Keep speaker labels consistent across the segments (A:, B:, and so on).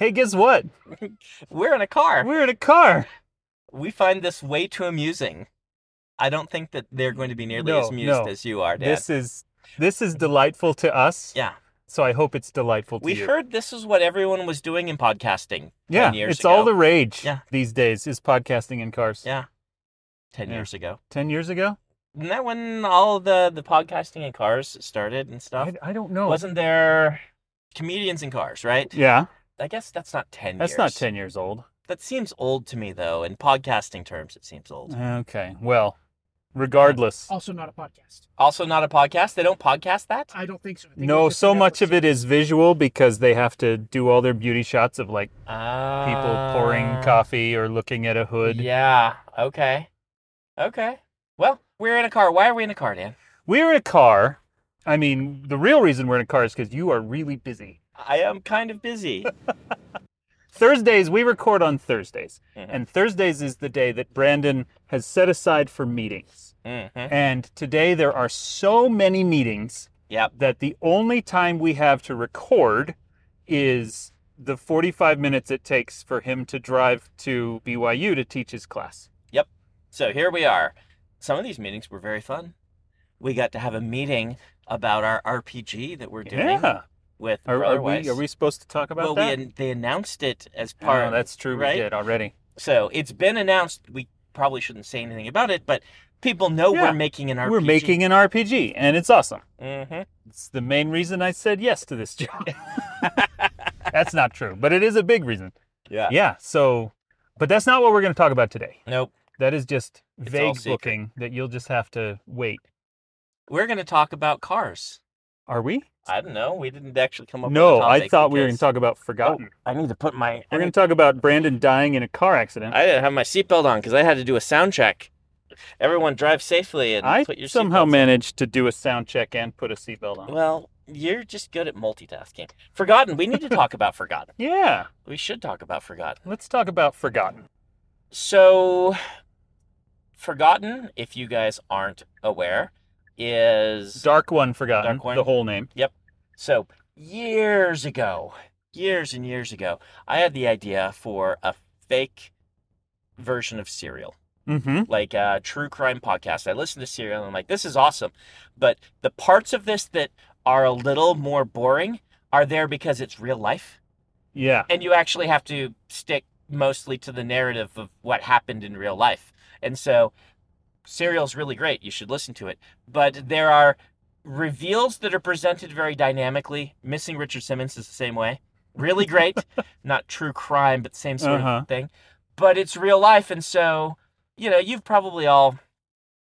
A: Hey, guess what?
B: We're in a car.
A: We're in a car.
B: We find this way too amusing. I don't think that they're going to be nearly
A: No,
B: as amused
A: no.
B: as you are, Dad.
A: This is this is delightful to us.
B: yeah.
A: So I hope it's delightful to
B: We
A: you.
B: We heard this is what everyone was doing in podcasting 10
A: yeah,
B: years
A: it's
B: ago.
A: all the rage
B: Yeah.
A: these days is podcasting in cars.
B: Yeah. 10
A: Yeah.
B: years ago.
A: Ten years ago?
B: Isn't that when all the, the podcasting in cars started and stuff?
A: I, I don't know.
B: Wasn't there comedians in cars, right?
A: yeah,
B: I guess that's not 10
A: that's
B: years.
A: not ten years old.
B: That seems old to me, though. In podcasting terms, it seems old.
A: Okay. Well, regardless,
C: Also not a podcast.
B: Also, not a podcast. They don't podcast that?
C: I don't think so. I think
A: no,
C: it's just
A: so
C: a
A: much of
C: Netflix
A: it is visual because they have to do all their beauty shots of like people pouring
B: Ah.
A: coffee or looking at a hood.
B: Yeah. Okay. Okay. Well, we're in a car. Why are we in a car, Dan?
A: We're in a car. I mean, the real reason we're in a car is because you are really busy.
B: I am kind of busy.
A: Thursdays, we record on Thursdays.
B: Mhm.
A: And Thursdays is the day that Brandon has set aside for meetings.
B: hmm
A: And today there are so many meetings
B: Yep.
A: that the only time we have to record is the 45 minutes it takes for him to drive to BYU to teach his class. Yep.
B: So here we are. Some of these meetings were very fun. We got to have a meeting about our RPG that we're doing
A: Yeah.
B: With
A: Are, are, we, are we supposed to talk about
B: well,
A: that?
B: we they announced it as
A: Oh,
B: part.
A: that's true.
B: right?
A: We did already.
B: So it's been announced. We probably shouldn't say anything about it, but people know
A: Yeah.
B: we're making an RPG.
A: We're making an RPG, and it's awesome.
B: hmm
A: It's the main reason I said yes to this job. that's not true, but it is a big reason.
B: Yeah.
A: Yeah. So, but that's not what we're going to talk about today.
B: Nope.
A: That is just
B: It's
A: vague booking that you'll just have to wait.
B: We're going to talk about cars.
A: Are we?
B: I don't know. We didn't actually come up.
A: No,
B: with a
A: I
B: No, I
A: thought we were going to talk about oh, Forgotten.
B: I need to put my.
A: We're going to talk about Brandon dying in a car accident.
B: I didn't have my seatbelt on because I had to do a sound check. Everyone drive safely and
A: I
B: put your
A: somehow
B: seatbelts on.
A: managed to do a sound check and put a seatbelt on.
B: Well, you're just good at multitasking. Forgotten. We need to talk about Forgotten.
A: Yeah,
B: We should talk about Forgotten.
A: let's talk about Forgotten.
B: So, Forgotten, if you guys aren't aware, is
A: Dark One Forgotten,
B: Dark One.
A: the whole name. Yep.
B: So years ago, years and years ago, I had the idea for a fake version of Serial.
A: Mm-hmm.
B: like a true crime podcast. I listened to Serial and I'm like, this is awesome. But the parts of this that are a little more boring are there because it's real life.
A: Yeah.
B: And you actually have to stick mostly to the narrative of what happened in real life. And so Serial's really great. You should listen to it. But there are reveals that are presented very dynamically. Missing Richard Simmons is the same way. Really great. Not true crime, but same sort
A: Uh-huh.
B: of thing. But it's real life. And so, you know, you've probably all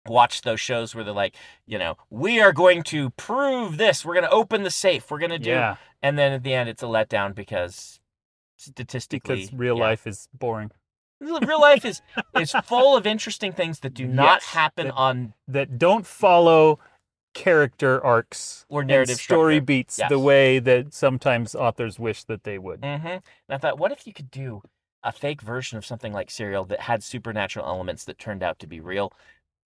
B: watched those shows where they're like, you know, we are going to prove this. We're going to open the safe. We're going to do.
A: Yeah.
B: And then at the end, it's a letdown because statistically,
A: Because real
B: yeah.
A: life is boring.
B: Real life is is full of interesting things that do not
A: Yes,
B: happen
A: that-
B: on
A: That don't follow character arcs
B: or narrative
A: story
B: structure.
A: beats
B: Yes.
A: the way that sometimes authors wish that they would.
B: Mm-hmm. And I thought, what if you could do a fake version of something like Serial that had supernatural elements that turned out to be real?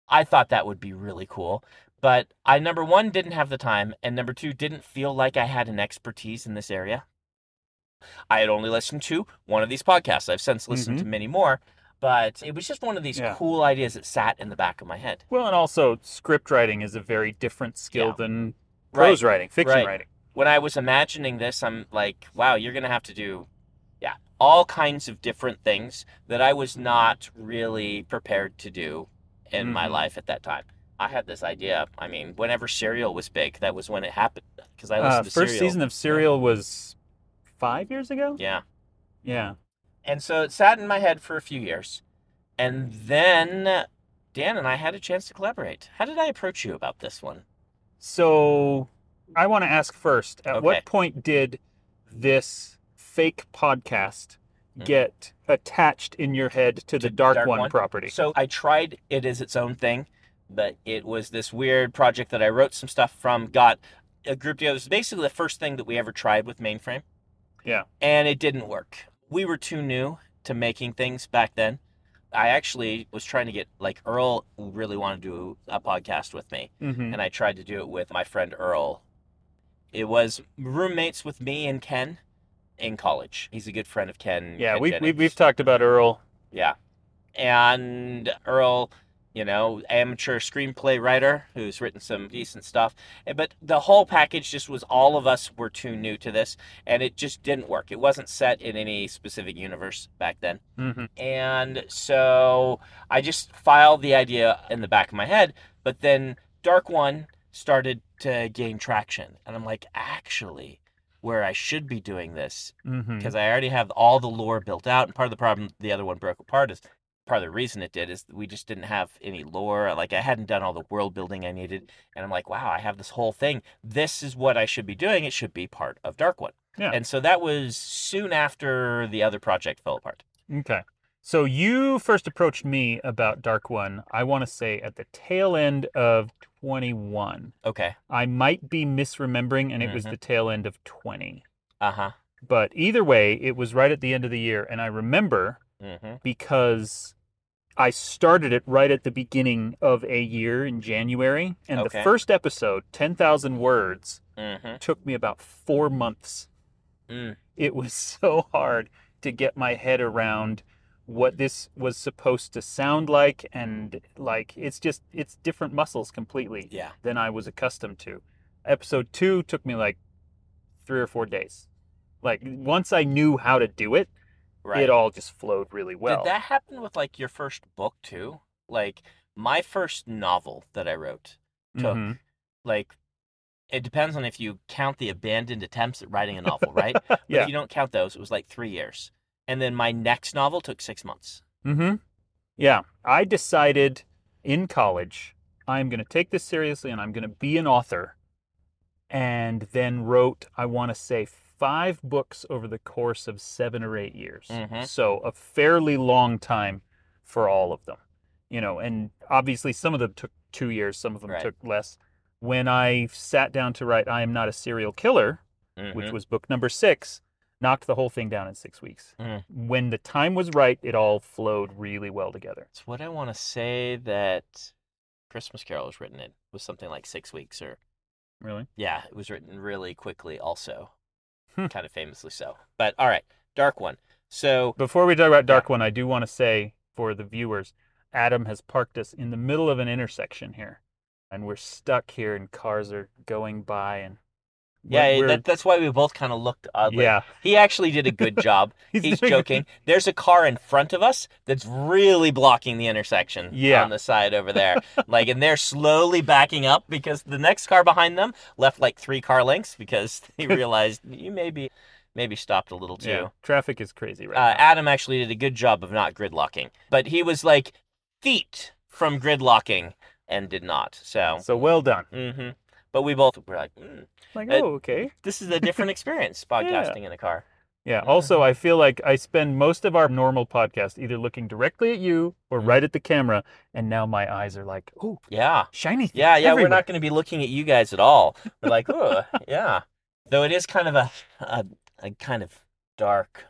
B: I thought that would be really cool. But I, number one, didn't have the time, and number two, didn't feel like I had an expertise in this area. I had only listened to one of these podcasts. I've since listened to many more, but it was just one of these
A: Mm-hmm. Yeah.
B: cool ideas that sat in the back of my head.
A: Well, and also script writing is a very different skill
B: Yeah.
A: than prose writing, fiction
B: Right.
A: writing.
B: when I was imagining this, I'm like, wow, you're going to have to do, yeah, all kinds of different things that I was not really prepared to do in my
A: Mhm.
B: life at that time. I had this idea. I mean, whenever Serial was big, that was when it happened. Because I listened
A: Uh,
B: to
A: first
B: Serial.
A: season of Serial was five years ago.
B: Yeah.
A: Yeah.
B: And so it sat in my head for a few years. And then Dan and I had a chance to collaborate. How did I approach you about this one?
A: So I want to ask first: At
B: Okay.
A: what point did this fake podcast
B: Mhm.
A: get attached in your head to the Dark,
B: Dark
A: One,
B: One?
A: property?
B: So I tried it as its own thing, but it was this weird project that I wrote some stuff from, got a group together. It was basically the first thing that we ever tried with mainframe.
A: Yeah.
B: And it didn't work. We were too new to making things back then. I actually was trying to get like Earl really wanted to do a podcast with me,
A: hmm
B: and I tried to do it with my friend Earl. It was roommates with me and Ken, in college. He's a good friend of Ken.
A: Yeah,
B: Ken
A: we, we we've talked about Earl.
B: Yeah. And Earl, you know, amateur screenplay writer who's written some decent stuff. Eh, But the whole package just was all of us were too new to this and it just didn't work. It wasn't set in any specific universe back then.
A: hmm
B: And so I just filed the idea in the back of my head, but then Dark One started to gain traction. And I'm like, actually, where I should be doing this because I already have all the lore built out. And part of the problem the other one broke apart is part of the reason it did is we just didn't have any lore. Like I hadn't done all the world building I needed. And I'm like, wow, I have this whole thing. This is what I should be doing. It should be part of Dark One.
A: Yeah.
B: And so that was soon after the other project fell apart.
A: Okay. So you first approached me about Dark One, I want to say at the tail end of 21.
B: Okay.
A: I might be misremembering, and it was
B: Mhm.
A: the tail end of 20.
B: Uh huh.
A: But either way, it was right at the end of the year. And I remember
B: Mm-hmm.
A: because I started it right at the beginning of a year in January. And
B: Okay.
A: the first episode, 10,000 words,
B: Mm-hmm.
A: took me about four months.
B: Mm.
A: It was so hard to get my head around what this was supposed to sound like. And like, it's just, it's different muscles completely
B: Yeah.
A: than I was accustomed to. Episode two took me like three or four days. Like, once I knew how to do it,
B: Right.
A: it all just flowed really well.
B: Did that happen with like your first book too? Like my first novel that I wrote took
A: Mhm.
B: like it depends on if you count the abandoned attempts at writing a novel, right? But
A: Yeah.
B: if you don't count those, it was like three years. And then my next novel took six months.
A: Mm-hmm. Yeah. I decided in college I'm going to take this seriously and I'm going to be an author. And then wrote, I want to say, five books over the course of seven or eight years.
B: Mhm.
A: So a fairly long time for all of them. You know, and obviously some of them took two years, some of them
B: Right.
A: took less. When I sat down to write I Am Not a Serial Killer, which
B: Mhm.
A: was book number six, knocked the whole thing down in six weeks.
B: Mm.
A: When the time was right, it all flowed really well together.
B: It's what I want to say that Christmas Carol was written in was something like six weeks or
A: Really?
B: yeah, it was written really quickly also. Kind of famously so. But all right, Dark One. So
A: Before we talk about Dark One, I do want to say for the viewers, Adam has parked us in the middle of an intersection here, and we're stuck here, and cars are going by, and
B: yeah,
A: we're-
B: that, that's why we both kind of looked oddly.
A: yeah,
B: He actually did a good job. He's
A: doing-
B: joking. There's a car in front of us that's really blocking the intersection
A: Yeah.
B: on the side over there. like, and they're slowly backing up because the next car behind them left like three car lengths because they realized you maybe maybe stopped a little too.
A: yeah. Traffic is crazy right
B: Uh,
A: now.
B: Adam actually did a good job of not gridlocking, but he was like feet from gridlocking and did not. So,
A: So well done.
B: hmm but we both were like, mm,
A: Like,
B: Uh,
A: oh, okay.
B: this is a different experience podcasting in a car.
A: Yeah. Also, I feel like I spend most of our normal podcast either looking directly at you or
B: Mhm.
A: right at the camera, and now my eyes are like, oh,
B: Yeah.
A: shiny. things
B: Yeah, yeah, we're not going to be looking at you guys at all. We're like, oh, yeah. Though it is kind of a, a, a kind of dark,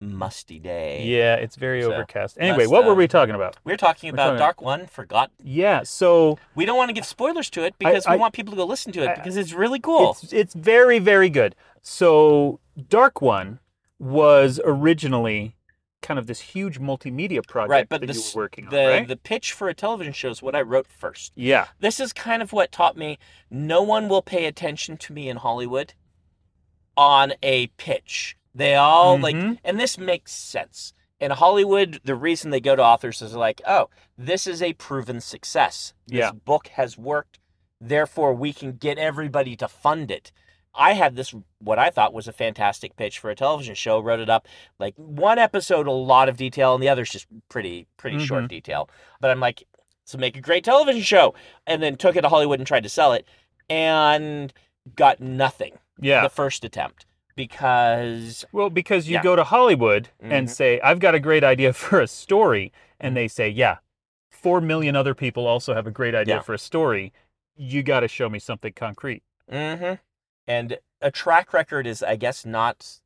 B: musty day.
A: Yeah, it's very
B: So,
A: overcast. Anyway,
B: let's,
A: what were
B: um,
A: we talking about?
B: We're talking
A: We're
B: about
A: talking-
B: Dark One, Forgot.
A: Yeah. So
B: We don't want to give spoilers to it because
A: I-
B: we want people to go listen to it
A: I-
B: because it's really cool.
A: It's it's very very good. So Dark One was originally kind of this huge multimedia project
B: right, but
A: that
B: this,
A: you were working on,
B: the,
A: right?
B: the pitch for a television show is what I wrote first.
A: yeah.
B: This is kind of what taught me no one will pay attention to me in Hollywood on a pitch. They all like,
A: Mhm.
B: and this makes sense. In Hollywood, the reason they go to authors is like, oh, this is a proven success. This
A: Yeah.
B: book has worked. Therefore, we can get everybody to fund it. I had this, what I thought was a fantastic pitch for a television show. Wrote it up like one episode, a lot of detail, and the other's just pretty, pretty short
A: Mhm.
B: detail. But I'm like, so make a great television show, and then took it to Hollywood and tried to sell it, and got nothing
A: Yeah.
B: the first attempt because
A: well, because you
B: Yeah.
A: go to Hollywood and
B: Mhm.
A: say, "I've got a great idea for a story,"
B: Mm-hmm.
A: and they say, "Yeah, four million other people also have a great idea
B: Yeah.
A: for a story. You got to show me something concrete."
B: hmm And a track record is, I guess, not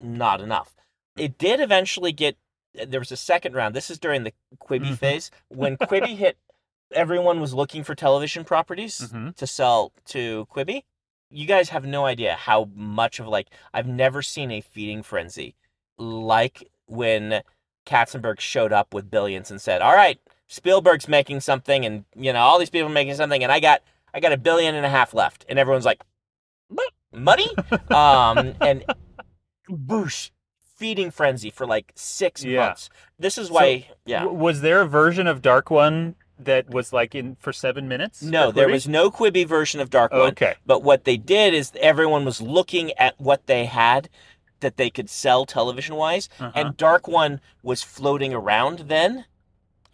B: not enough. It did eventually get. There was a second round. This is during the Quibi
A: Mhm.
B: phase when Quibi hit. Everyone was looking for television properties
A: Mhm.
B: to sell to Quibi. You guys have no idea how much of like I've never seen a feeding frenzy like when Katzenberg showed up with billions and said, "All right, Spielberg's making something, and you know all these people are making something, and I got I got a billion and a half left," and everyone's like, "What? money?" um, and boosh, feeding frenzy for like six
A: Yeah.
B: months. This is why, yeah.
A: W- Was there a version of Dark One that was like in for seven minutes?
B: No, there was no Quibi version of Dark One.
A: Okay.
B: But what they did is everyone was looking at what they had that they could sell television wise,
A: Uh-huh.
B: and Dark One was floating around then.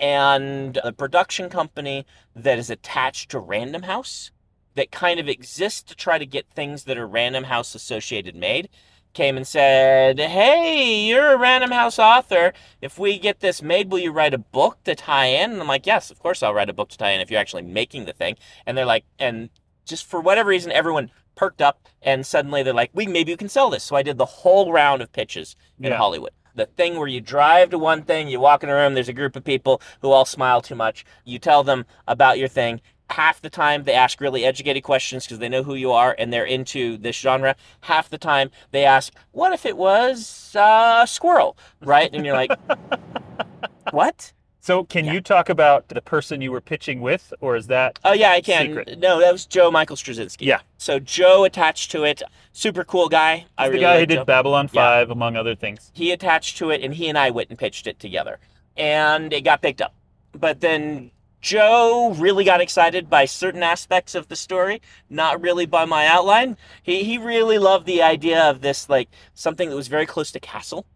B: And the production company that is attached to Random House, that kind of exists to try to get things that are Random House associated made, came and said, Hey, you're a Random House author. If we get this made, will you write a book to tie in? And I'm like, Yes, of course I'll write a book to tie in if you're actually making the thing. And they're like, and just for whatever reason, everyone perked up and suddenly they're like, we maybe you can sell this. So I did the whole round of pitches in
A: Yeah.
B: Hollywood. The thing where you drive to one thing, you walk in a room, there's a group of people who all smile too much. You tell them about your thing. Half the time they ask really educated questions because they know who you are and they're into this genre. Half the time they ask, what if it was uh, a squirrel? Right? And you're like, what?
A: So, can
B: Yeah.
A: you talk about the person you were pitching with, or is that?
B: Oh yeah, I can.
A: Secret.
B: No, that was Joe Michael Straczynski.
A: Yeah.
B: So Joe attached to it. Super cool guy. I
A: the
B: really
A: guy who did
B: Joe.
A: Babylon
B: Yeah.
A: Five, among other things.
B: He attached to it, and he and I went and pitched it together, and it got picked up. But then Joe really got excited by certain aspects of the story, not really by my outline. He he really loved the idea of this like something that was very close to Castle.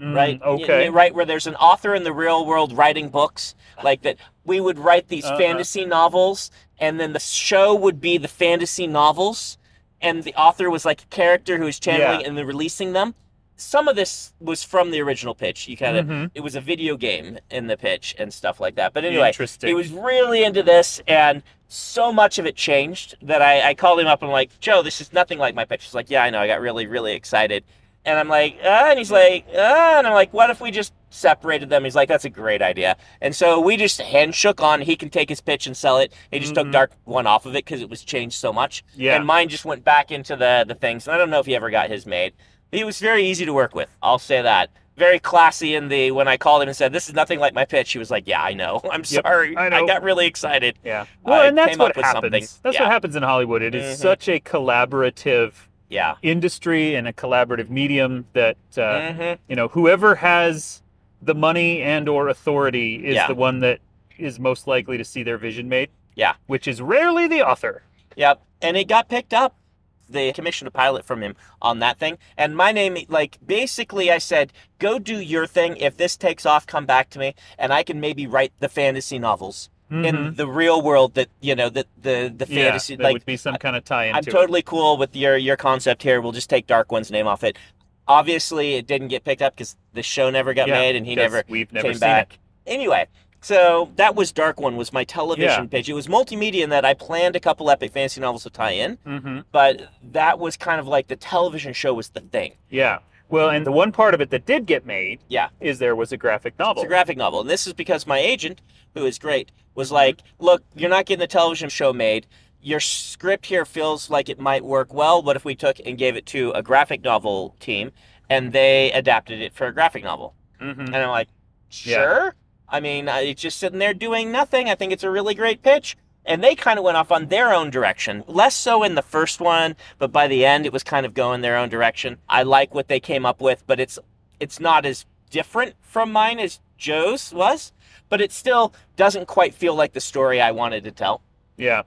A: Mm,
B: right?
A: Okay.
B: y- right, where there's an author in the real world writing books, like that. We would write these
A: Uh-huh.
B: fantasy novels, and then the show would be the fantasy novels, and the author was like a character who was channeling
A: Yeah.
B: and then releasing them. Some of this was from the original pitch. You kind of,
A: Mhm.
B: it was a video game in the pitch and stuff like that. But anyway, he was really into this, and so much of it changed that I, I called him up and I'm like, Joe, this is nothing like my pitch. He's like, Yeah, I know. I got really, really excited. And I'm like, uh, and he's like, uh, and I'm like, what if we just separated them? He's like, that's a great idea. And so we just hand shook on. He can take his pitch and sell it. He just
A: Mhm.
B: took Dark One off of it because it was changed so much.
A: yeah.
B: And mine just went back into the the things. And I don't know if he ever got his made. He was very easy to work with. I'll say that. Very classy in the when I called him and said, "This is nothing like my pitch." He was like, "Yeah, I know. I'm
A: Yep,
B: sorry.
A: I know."
B: got really excited."
A: yeah. Well,
B: I
A: and that's what happens. That's
B: Yeah.
A: what happens in Hollywood. It is
B: Mhm.
A: such a collaborative
B: Yeah.
A: industry and a collaborative medium that uh,
B: hmm
A: you know whoever has the money and or authority is
B: Yeah.
A: the one that is most likely to see their vision made.
B: Yeah.
A: Which is rarely the author.
B: Yep. And it got picked up. They commissioned a pilot from him on that thing. And my name, like, basically, I said, go do your thing. If this takes off, come back to me, and I can maybe write the fantasy novels in
A: Mhm.
B: the real world that, you know, that the, the fantasy,
A: there
B: like,
A: would be some kind of tie
B: in.
A: I'm
B: totally cool with your, your concept here. We'll just take Dark One's name off it. Obviously, it didn't get picked up because the show never got
A: Yeah,
B: made, and he never
A: We've never
B: came back.
A: it.
B: Anyway, so that was Dark One was my television
A: Yeah.
B: pitch. It was multimedia in that I planned a couple epic fantasy novels to tie in,
A: hmm
B: but that was kind of like the television show was the thing.
A: Yeah. Well, and the one part of it that did get made,
B: Yeah.
A: is there was a graphic novel.
B: It's a graphic novel, and this is because my agent, who is great,
A: Mm-hmm.
B: was like, "Look, you're not getting the television show made. Your script here feels like it might work well. What if we took and gave it to a graphic novel team, and they adapted it for a graphic novel?"
A: hmm
B: And I'm like,
A: Yeah.
B: I mean, it's just sitting there doing nothing. I think it's a really great pitch. And they kind of went off on their own direction. Less so in the first one, but by the end, it was kind of going their own direction. I like what they came up with, but it's it's not as different from mine as Joe's was. But it still doesn't quite feel like the story I wanted to tell.
A: Yeah.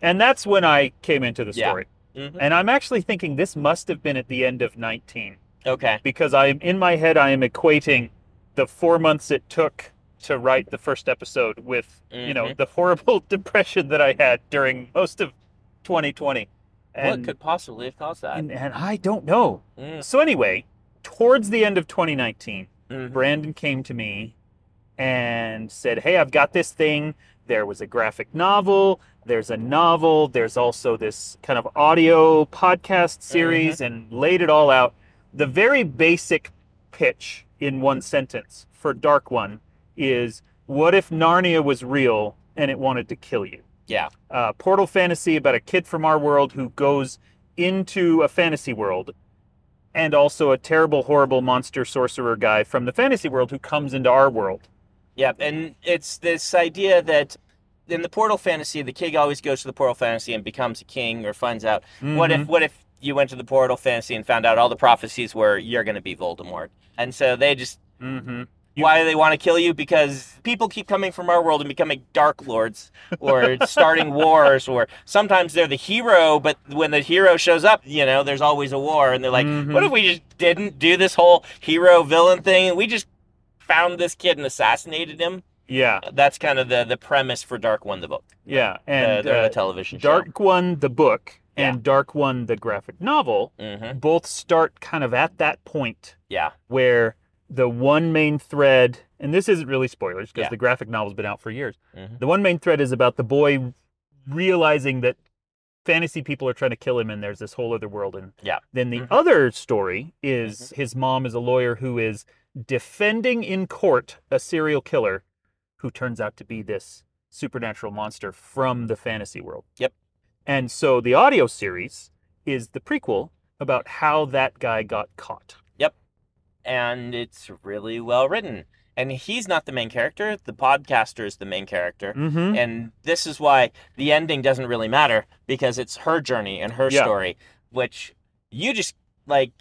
A: And that's when I came into the
B: Yeah.
A: story.
B: hmm
A: And I'm actually thinking this must have been at the end of 19
B: Okay.
A: because I am in my head I am equating the 4 months it took to write the first episode with, you know,
B: Mhm.
A: the horrible depression that I had during most of 2020.
B: what could possibly have caused that?
A: and, and I don't know.
B: Mm,
A: So anyway, towards the end of 2019,
B: mhm.
A: Brandon came to me and said, Hey, I've got this thing. There was a graphic novel, there's a novel, there's also this kind of audio podcast series, and laid it all out. The very basic pitch in one sentence for Dark One is What if Narnia was real and it wanted to kill you?
B: Yeah.
A: Uh, Portal fantasy about a kid from our world who goes into a fantasy world and also a terrible, horrible monster sorcerer guy from the fantasy world who comes into our world.
B: Yeah, and it's this idea that in the Portal Fantasy, the kid always goes to the Portal Fantasy and becomes a king or finds out what if
A: Mhm.
B: what if you went to the Portal Fantasy and found out all the prophecies were you're going to be Voldemort, and so they just
A: Mhm. You-
B: why do they want to kill you? Because people keep coming from our world and becoming Dark Lords or starting wars, or sometimes they're the hero, but when the hero shows up, you know, there's always a war, and they're like,
A: Mhm.
B: what if we just didn't do this whole hero villain thing and we just found this kid and assassinated him?
A: Yeah,
B: That's kind of the the premise for Dark One, the book,
A: yeah,
B: the,
A: and
B: the
A: uh,
B: television
A: Dark One, the book,
B: Yeah.
A: and Dark One, the graphic novel,
B: show. hmm
A: both start kind of at that point
B: Yeah,
A: where the one main thread, and this isn't really spoilers because
B: Yeah.
A: the graphic novel's been out for years.
B: Mhm.
A: The one main thread is about the boy realizing that fantasy people are trying to kill him and there's this whole other world. And
B: Yeah.
A: then the
B: Mhm.
A: other story is his mom is a lawyer who is defending in court a serial killer who turns out to be this supernatural monster from the fantasy world.
B: Yep.
A: And so the audio series is the prequel about how that guy got caught.
B: And it's really well written. And he's not the main character; the podcaster is the main character.
A: Mm-hmm.
B: And this is why the ending doesn't really matter because it's her journey and her
A: Yeah.
B: story, which you just like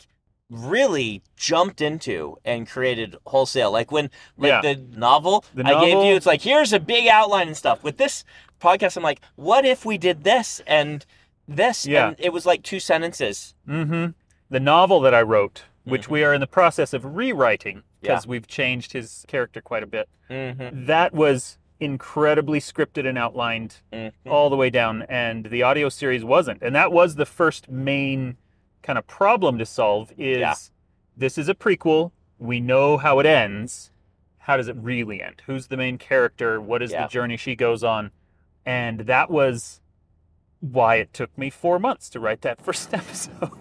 B: really jumped into and created wholesale. Like when like
A: Yeah.
B: the novel
A: The
B: I gave you, it's like here's a big outline and stuff. With this podcast, I'm like, what if we did this and this?
A: Yeah.
B: And it was like two sentences.
A: Mm-hmm. The novel that I wrote, which we are in the process of rewriting because we've changed his character quite a bit,
B: Mm-hmm.
A: that was incredibly scripted and outlined
B: Mm-hmm.
A: all the way down, and the audio series wasn't. And that was the first main kind of problem to solve is
B: Yeah.
A: this is a prequel. We know how it ends. How does it really end? Who's the main character? What is
B: Yeah.
A: the journey she goes on? And that was why it took me four months to write that first episode.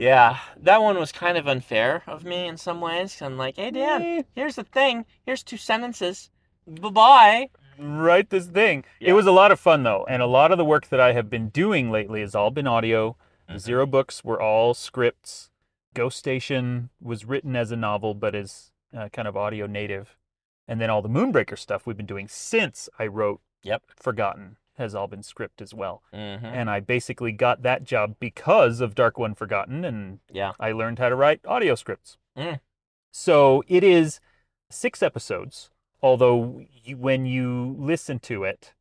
B: Yeah, that one was kind of unfair of me in some ways. I'm like, hey, Dan, here's the thing. Here's two sentences. Bye bye.
A: write this thing.
B: Yeah.
A: It was a lot of fun though, and a lot of the work that I have been doing lately has all been audio. The
B: Mhm.
A: Zero books were all scripts. Ghost Station was written as a novel, but is uh, kind of audio native. And then all the Moonbreaker stuff we've been doing since I wrote
B: Yep.
A: Forgotten has all been script as well.
B: Mm-hmm.
A: And I basically got that job because of Dark One Forgotten, and
B: Yeah.
A: I learned how to write audio scripts.
B: Mm.
A: So it is six episodes, although you, when you listen to it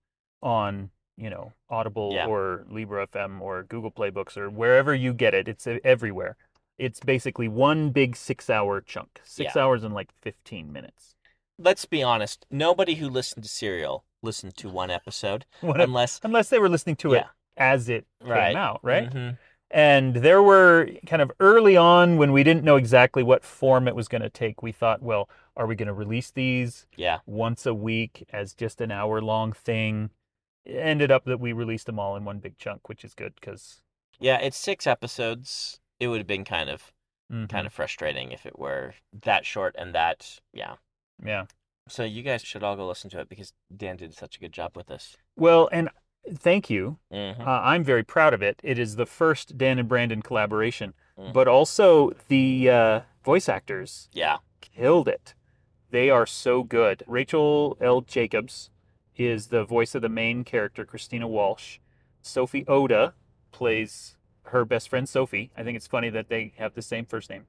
A: on, you know, Audible
B: Yeah.
A: or Libro FM or Google Play Books or wherever you get it, it's everywhere. It's basically one big six hour chunk, six
B: Yeah.
A: hours and like 15 minutes.
B: Let's be honest. Nobody who listened to Serial listened to one episode
A: What
B: unless
A: unless they were listening to it as it
B: Right.
A: came out, right?
B: Mhm.
A: And there were kind of early on when we didn't know exactly what form it was going to take. We thought, well, are we going to release these
B: Yeah.
A: once a week as just an hour long thing? It ended up that we released them all in one big chunk, which is good because
B: Yeah. It's six episodes. It would have been kind of
A: Mm-hmm.
B: kind of frustrating if it were that short and that. Yeah.
A: Yeah.
B: So you guys should all go listen to it because Dan did such a good job with this.
A: Well, and thank you.
B: Mm-hmm.
A: Uh, I'm very proud of it. It is the first Dan and Brandon collaboration,
B: Mhm.
A: but also the uh, voice actors
B: Yeah.
A: killed it. They are so good. Rachel L. Jacobs is the voice of the main character, Christina Walsh. Sophie Oda plays her best friend, Sophie. I think it's funny that they have the same first name.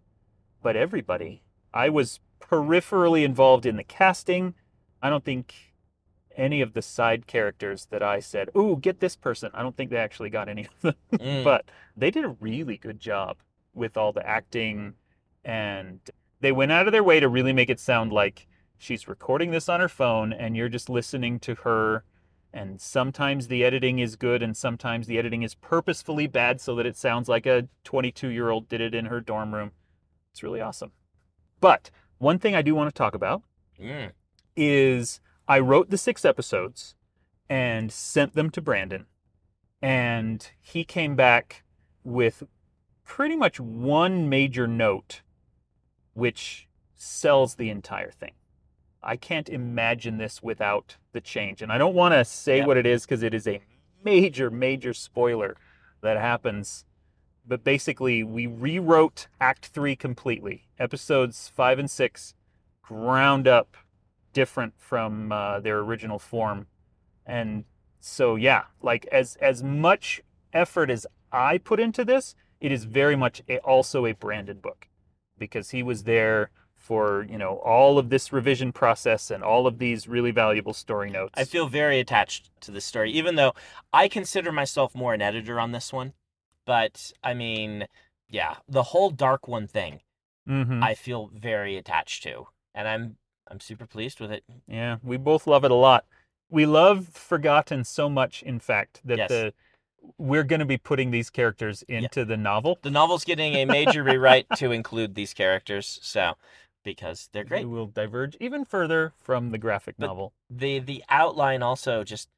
A: But everybody, I was peripherally involved in the casting. I don't think any of the side characters that I said, ooh, get this person. I don't think they actually got any of them.
B: Mm.
A: but they did a really good job with all the acting and they went out of their way to really make it sound like she's recording this on her phone and you're just listening to her and sometimes the editing is good and sometimes the editing is purposefully bad so that it sounds like a 22 year old did it in her dorm room it's really awesome but one thing i do want to talk about
B: Mm.
A: is I wrote the six episodes and sent them to Brandon. And he came back with pretty much one major note, which sells the entire thing. I can't imagine this without the change. And I don't want to say
B: Yep.
A: what it is because it is a major, major spoiler that happens. But basically, we rewrote Act Three completely. Episodes five and six, ground up, different from uh, their original form, and so yeah, like as as much effort as I put into this, it is very much a, also a Brandon book because he was there for you know all of this revision process and all of these really valuable story notes.
B: I feel very attached to this story, even though I consider myself more an editor on this one. But I mean, yeah, the whole Dark One thing,
A: Mhm.
B: I feel very attached to, and I'm I'm super pleased with it.
A: Yeah, we both love it a lot. We love Forgotten so much, in fact, that
B: Yes.
A: the we're going to be putting these characters into the novel.
B: The novel's getting a major rewrite to include these characters, so because they're great.
A: We will diverge even further from the graphic
B: But-
A: novel.
B: the the outline also just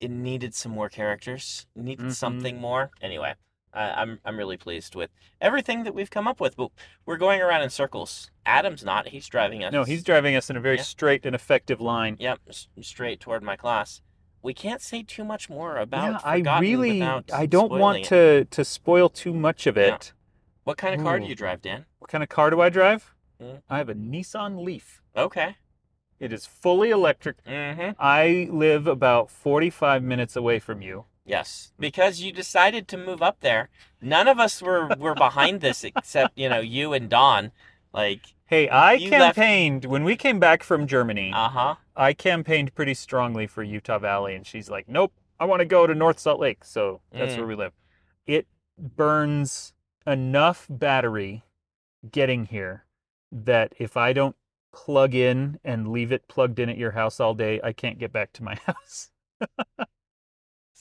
B: it needed some more characters needed
A: Mhm.
B: something more anyway I i'm i'm really pleased with everything that we've come up with but we're going around in circles adam's not he's driving us
A: No, he's driving us in a very
B: Yeah.
A: straight and effective line.
B: yep straight toward my class we can't say too much more about
A: yeah, I really, I don't want
B: it.
A: to to spoil too much of it.
B: what kind of car do you drive dan
A: What kind of car do I drive?
B: Mm.
A: I have a Nissan Leaf.
B: okay
A: It is fully electric.
B: mm-hmm
A: I live about 45 minutes away from you.
B: Yes, because you decided to move up there. None of us were were behind this except you know you and Dawn. Like,
A: Hey, I
B: You left-
A: campaigned when we came back from Germany.
B: uh huh.
A: I campaigned pretty strongly for Utah Valley, and she's like, "Nope, I want to go to North Salt Lake." So that's
B: Mm.
A: where we live. It burns enough battery getting here that if I don't plug in and leave it plugged in at your house all day, I can't get back to my house.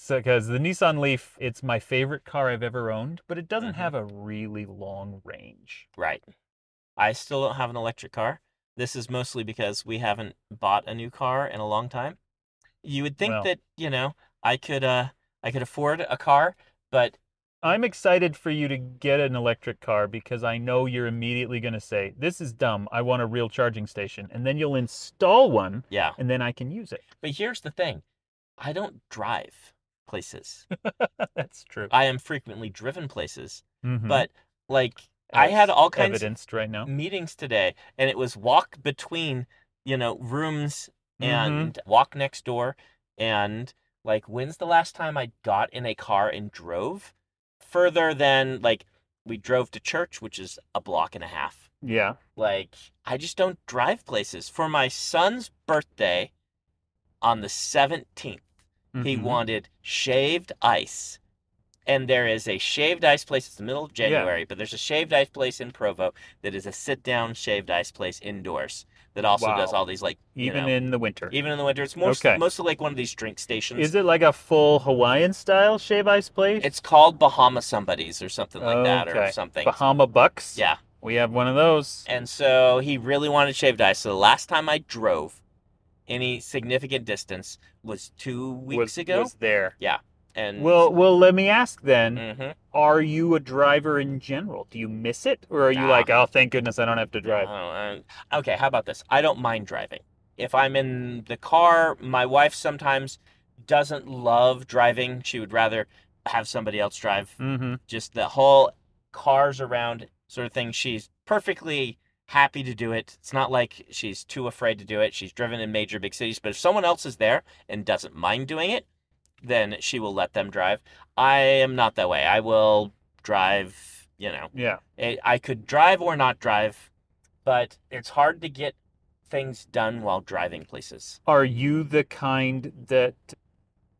A: So, because the Nissan Leaf, it's my favorite car I've ever owned, but it doesn't
B: Mhm.
A: have a really long range.
B: Right. I still don't have an electric car. This is mostly because we haven't bought a new car in a long time. You would think
A: Well.
B: that you know I could uh I could afford a car, but
A: I'm excited for you to get an electric car because I know you're immediately going to say, This is dumb. I want a real charging station. And then you'll install one
B: yeah.
A: and then I can use it.
B: But here's the thing, I don't drive places.
A: That's true.
B: I am frequently driven places,
A: Mhm.
B: but like I had all kinds of
A: evidenced right now.
B: meetings today and it was walk between you know rooms
A: Mhm.
B: and walk next door and like when's the last time i got in a car and drove further than like we drove to church which is a block and a half
A: Yeah.
B: like i just don't drive places for my son's birthday on the 17th he
A: Mhm.
B: wanted shaved ice. And there is a shaved ice place. It's the middle of January, but there's a shaved ice place in Provo that is a sit down shaved ice place indoors that also does all these like
A: even
B: know,
A: in the winter.
B: even in the winter. It's most,
A: Okay.
B: mostly like one of these drink stations.
A: Is it like a full Hawaiian style shave ice place?
B: It's called Bahama Somebody's or something like that or something.
A: Bahama Bucks?
B: Yeah.
A: We have one of those.
B: And so he really wanted shaved ice. So the last time I drove any significant distance was two weeks
A: was,
B: ago.
A: was there. Yeah.
B: And
A: Well, well, let me ask then.
B: Mhm.
A: Are you a driver in general? Do you miss it, or are you
B: Nah.
A: like, oh, thank goodness I don't have to drive?
B: Okay, how about this? I don't mind driving. If I'm in the car, my wife sometimes doesn't love driving. She would rather have somebody else drive.
A: Mm-hmm.
B: Just the whole cars around sort of thing. She's perfectly happy to do it. It's not like she's too afraid to do it. She's driven in major big cities, but if someone else is there and doesn't mind doing it, then she will let them drive. I am not that way. I will drive, you know,
A: Yeah.
B: I could drive or not drive, but it's hard to get things done while driving places.
A: Are you the kind that,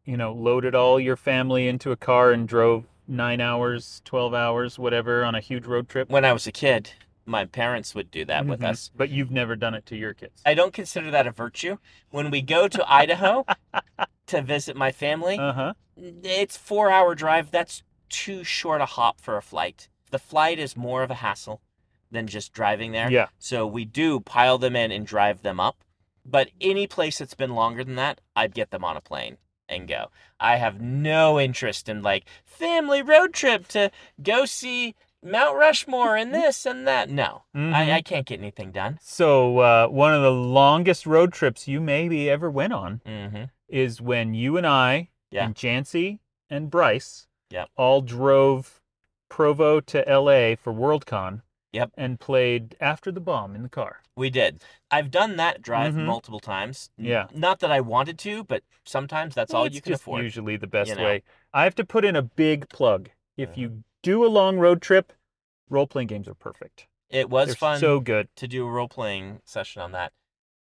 A: you know, loaded all your family into a car and drove nine hours, 12 hours, whatever, on a huge road trip?
B: When I was a kid, my parents would do that with
A: Mhm.
B: us.
A: But you've never done it to your kids.
B: I don't consider that a virtue. When we go to Idaho to visit my family,
A: Uh huh.
B: it's four hour drive. That's too short a hop for a flight. The flight is more of a hassle than just driving there.
A: Yeah.
B: So we do pile them in and drive them up. But any place that's been longer than that, I'd get them on a plane and go. I have no interest in like family road trip to go see Mount Rushmore and this and that. No,
A: Mhm.
B: I, I can't get anything done.
A: So, uh, one of the longest road trips you maybe ever went on
B: Mm-hmm.
A: is when you and I
B: Yeah.
A: and Jancy and Bryce
B: Yep.
A: all drove Provo to LA for Worldcon.
B: Yep.
A: And played After the Bomb in the car.
B: We did. I've done that drive
A: Mhm.
B: multiple times.
A: Yeah.
B: Not that I wanted to, but sometimes that's
A: Well,
B: all you can afford.
A: usually the best
B: you know.
A: way. I have to put in a big plug. If
B: Mhm.
A: you do a long road trip, role playing games are perfect.
B: It was
A: They're
B: fun
A: so good.
B: to do a role playing session on that.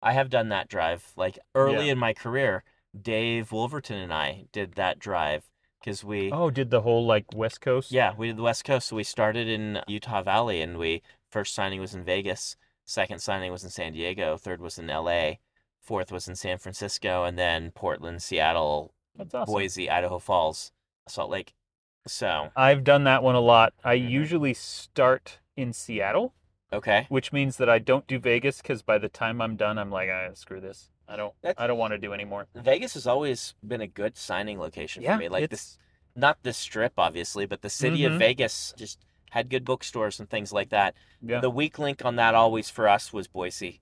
B: I have done that drive. Like early
A: Yeah.
B: in my career, Dave Wolverton and I did that drive because we
A: Oh, did the whole like West Coast?
B: Yeah, we did the West Coast. So we started in Utah Valley, and we first signing was in Vegas, second signing was in San Diego, third was in L.A., fourth was in San Francisco, and then Portland, Seattle,
A: awesome.
B: Boise, Idaho Falls, Salt Lake. So
A: I've done that one a lot. I
B: Mhm.
A: usually start in Seattle,
B: okay,
A: which means that I don't do Vegas because by the time I'm done, I'm like, ah, screw this. I don't.
B: That's-
A: I don't want to do anymore.
B: Vegas has always been a good signing location
A: Yeah,
B: for me. Like
A: it's
B: this, not the strip obviously, but the city of
A: Mhm.
B: Vegas just had good bookstores and things like that.
A: yeah.
B: The weak link on that always for us was Boise.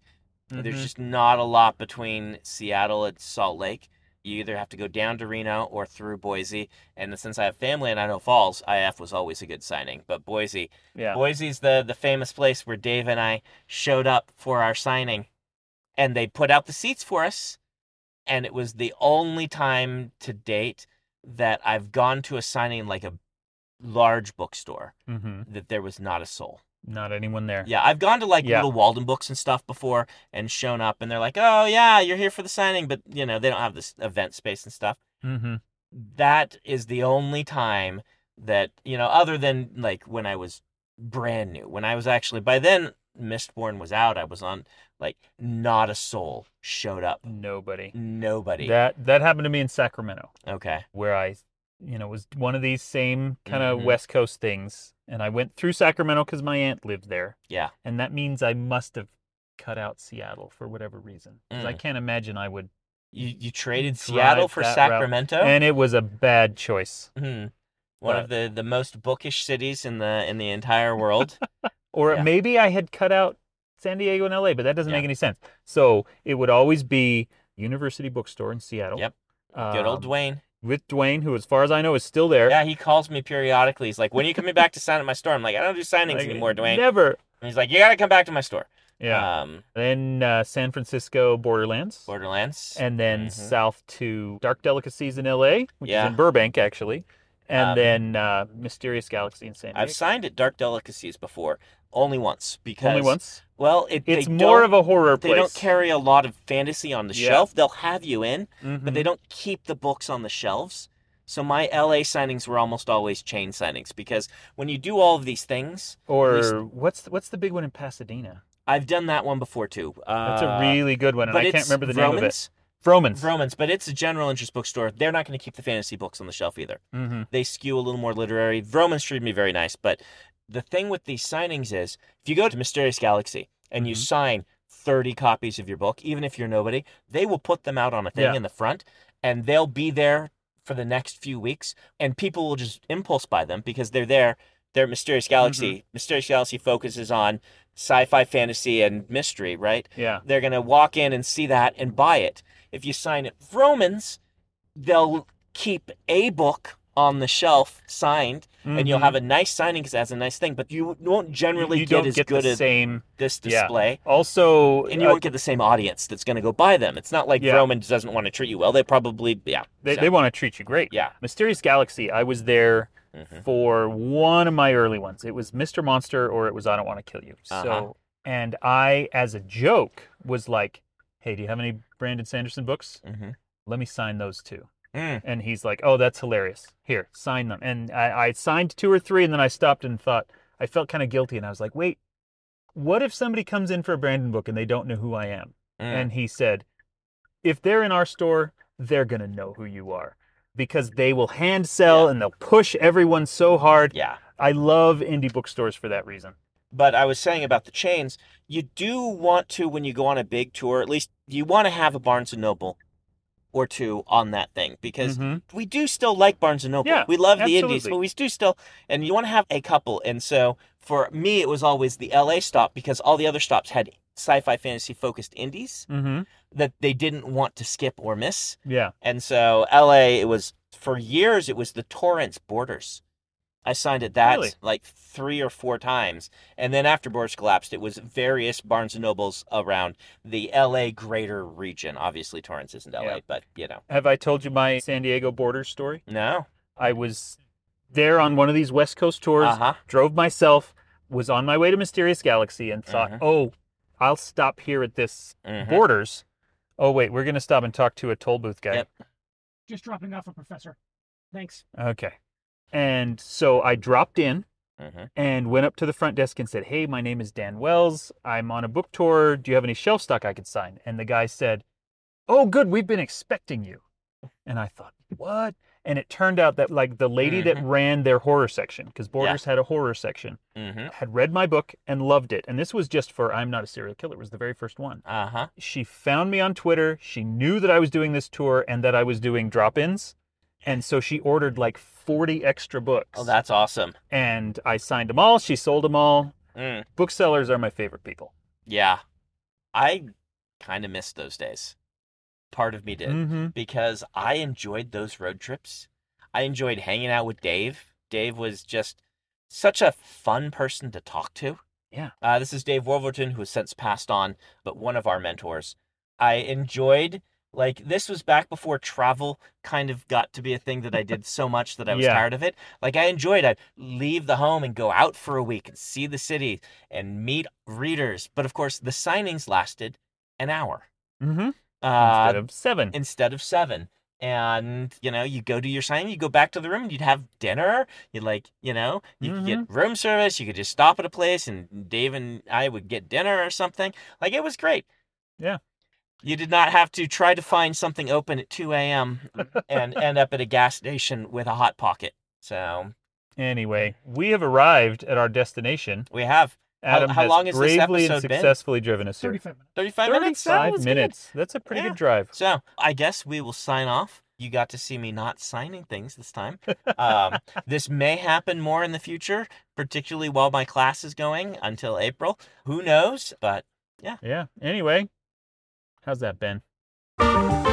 B: There's
A: Mhm.
B: just not a lot between Seattle and Salt Lake. You either have to go down to Reno or through Boise. And since I have family in Idaho Falls, IF was always a good signing. But Boise,
A: yeah.
B: Boise's the the famous place where Dave and I showed up for our signing, and they put out the seats for us. And it was the only time to date that I've gone to a signing like a large bookstore
A: hmm
B: that there was not a soul.
A: Not anyone there.
B: Yeah, I've gone to like
A: Yeah.
B: little Waldenbooks and stuff before and shown up and they're like, "Oh yeah, you're here for the signing," but you know, they don't have this event space and stuff.
A: hmm
B: That is the only time that, you know, other than like when I was brand new. When I was actually by then Mistborn was out, I was on like not a soul showed up.
A: Nobody.
B: Nobody.
A: That that happened to me in Sacramento,
B: okay.
A: where I, you know, was one of these same kind of
B: Mhm.
A: West Coast things, and I went through Sacramento because my aunt lived there,
B: Yeah.
A: and that means I must have cut out Seattle for whatever reason. 'Cause I
B: Mm.
A: can't imagine I would.
B: You you traded Seattle for
A: that route.
B: Sacramento?
A: And it was a bad choice.
B: Hmm. One of the, the most bookish cities in the in the entire world.
A: Or
B: Yeah.
A: maybe I had cut out San Diego and LA, but that doesn't
B: Yeah.
A: make any sense. So it would always be University Bookstore in Seattle.
B: Yep. Good old
A: um,
B: Dwayne.
A: With Dwayne, who, as far as I know, is still there.
B: Yeah, he calls me periodically. He's like, "When are you coming back to sign at my store?" I'm like, "I don't do signings
A: Like,
B: anymore, Dwayne."
A: Never.
B: And he's like, "You got to come back to my store."
A: Yeah.
B: Um,
A: then uh, San Francisco Borderlands.
B: Borderlands.
A: and then
B: Mhm.
A: south to Dark Delicacies in LA, which
B: Yeah.
A: is in Burbank, actually. And
B: Um,
A: then uh, Mysterious Galaxy in San Diego.
B: I've signed at Dark Delicacies before, only once because
A: Only once.
B: Well, it,
A: It's more of a horror Place.
B: They don't carry a lot of fantasy on the
A: Yeah.
B: shelf. They'll have you in,
A: Mhm.
B: but they don't keep the books on the shelves. So my LA signings were almost always chain signings because when you do all of these things,
A: Or
B: least-
A: what's the, what's the big one in Pasadena?
B: I've done that one before too.
A: That's
B: Uh,
A: a really good one, and I can't remember the name of it.
B: Vroman's.
A: Vroman's,
B: but it's a general interest bookstore. They're not going to keep the fantasy books on the shelf either.
A: mm-hmm.
B: They skew a little more literary. Vroman's treated me very nice, but the thing with these signings is if you go to Mysterious Galaxy and you
A: Mhm.
B: sign 30 copies of your book, even if you're nobody, they will put them out on a thing
A: Yeah.
B: in the front and they'll be there for the next few weeks and people will just impulse buy them because they're there. They're Mysterious Galaxy. Mysterious Galaxy focuses on sci-fi, fantasy, and mystery, right?
A: Yeah.
B: They're going to walk in and see that and buy it. If you sign at Vroman's, they'll keep a book on the shelf signed, and you'll
A: Mhm.
B: have a nice signing because it has a nice thing, but you won't generally
A: you
B: get
A: don't
B: as
A: get
B: good
A: the
B: as
A: same.
B: this
A: yeah.
B: display.
A: Also,
B: And you
A: uh,
B: won't get the same audience that's going to go buy them. It's not like
A: Yeah.
B: Vroman's doesn't want to treat you well. They probably, yeah.
A: they,
B: so,
A: they want to treat you great.
B: yeah.
A: Mysterious Galaxy. I was there
B: Mhm.
A: for one of my early ones. It was Mr. Monster or it was I Don't Want to Kill You.
B: Uh-huh.
A: So, and I, as a joke, was like, "Hey, do you have any Brandon Sanderson books?
B: Mhm.
A: Let me sign those too."
B: Mm.
A: And he's like, "Oh, that's hilarious. Here, sign them." And I, I signed two or three, and then I stopped and thought I felt kind of guilty, and I was like, "Wait, what if somebody comes in for a Brandon book and they don't know who I am?"
B: Mm.
A: And he said, "If they're in our store, they're gonna know who you are." Because they will hand sell
B: Yeah.
A: and they'll push everyone so hard.
B: yeah.
A: I love indie bookstores for that reason.
B: But I was saying about the chains, you do want to when you go on a big tour, at least you want to have a Barnes and Noble or two on that thing because
A: Mhm.
B: we do still like Barnes and Noble.
A: Yeah,
B: we love the indies, but we do still, and you want to have a couple. And so for me, it was always the LA stop because all the other stops had sci-fi fantasy focused indies
A: Mm-hmm.
B: that they didn't want to skip or miss.
A: Yeah.
B: And so LA, it was For years, it was the Torrance Borders. I signed at that
A: Really?
B: like three or four times, and then after Borders collapsed, it was various Barnes and Nobles around the L.A. greater region. Obviously, Torrance isn't L.A.,
A: Yeah.
B: but you know,
A: Have I told you my San Diego Borders story?
B: no.
A: I was there on one of these West Coast tours,
B: Uh huh.
A: drove myself, was on my way to Mysterious Galaxy, and thought,
B: Mhm.
A: oh, I'll stop here at this
B: Mhm.
A: Borders. Oh, wait, we're going to stop and talk to a toll booth guy.
B: Yep.
C: Just dropping off a professor. Thanks.
A: Okay. And so I dropped in
B: Mhm.
A: and went up to the front desk and said, Hey, my name is Dan Wells. I'm on a book tour. Do you have any shelf stock I could sign? And the guy said, Oh, good. We've been expecting you. And I thought, What? And it turned out that, like, the lady that
B: Mhm.
A: ran their horror section, because Borders had a horror section,
B: Mhm.
A: had read my book and loved it. And this was just for I'm Not a Serial Killer, it was the very first one.
B: Uh huh.
A: She found me on Twitter. She knew that I was doing this tour and that I was doing drop ins. And so she ordered like 40 extra books.
B: Oh, that's awesome.
A: and I signed them all. She sold them all.
B: Mm.
A: Booksellers are my favorite people.
B: Yeah, I kind of missed those days. Part of me did.
A: Mm-hmm.
B: because I enjoyed those road trips. I enjoyed hanging out with Dave. Dave was just such a fun person to talk to.
A: Yeah.
B: Uh, this is Dave Wolverton, who has since passed on, but one of our mentors. I enjoyed, like, this was back before travel kind of got to be a thing that I did so much that I was
A: Yeah.
B: tired of it. Like, I enjoyed, I'd leave the home and go out for a week and see the city and meet readers. But of course, the signings lasted an hour.
A: Mm-hmm.
B: Uh,
A: Instead of seven.
B: instead of seven. And you know, you go do your signing, you go back to the room, and you'd have dinner. You'd like, you know, you could get room service. You could just stop at a place, and Dave and I would get dinner or something. Like it was great.
A: Yeah.
B: You did not have to try to find something open at two a.m. and end up at a gas station with a hot pocket. So
A: Anyway, we have arrived at our destination.
B: we have
A: Adam
B: how
A: has
B: long has this
A: bravely and
B: episode been?
A: successfully driven us here.
C: 35 minutes.
B: thirty-five minutes.
A: 35
B: was good.
A: minutes. That's a pretty
B: Yeah.
A: good drive.
B: So I guess we will sign off. You got to see me not signing things this time. Um, this may happen more in the future, particularly while my class is going until April. Who knows? But yeah.
A: Yeah. Anyway, how's that, Ben?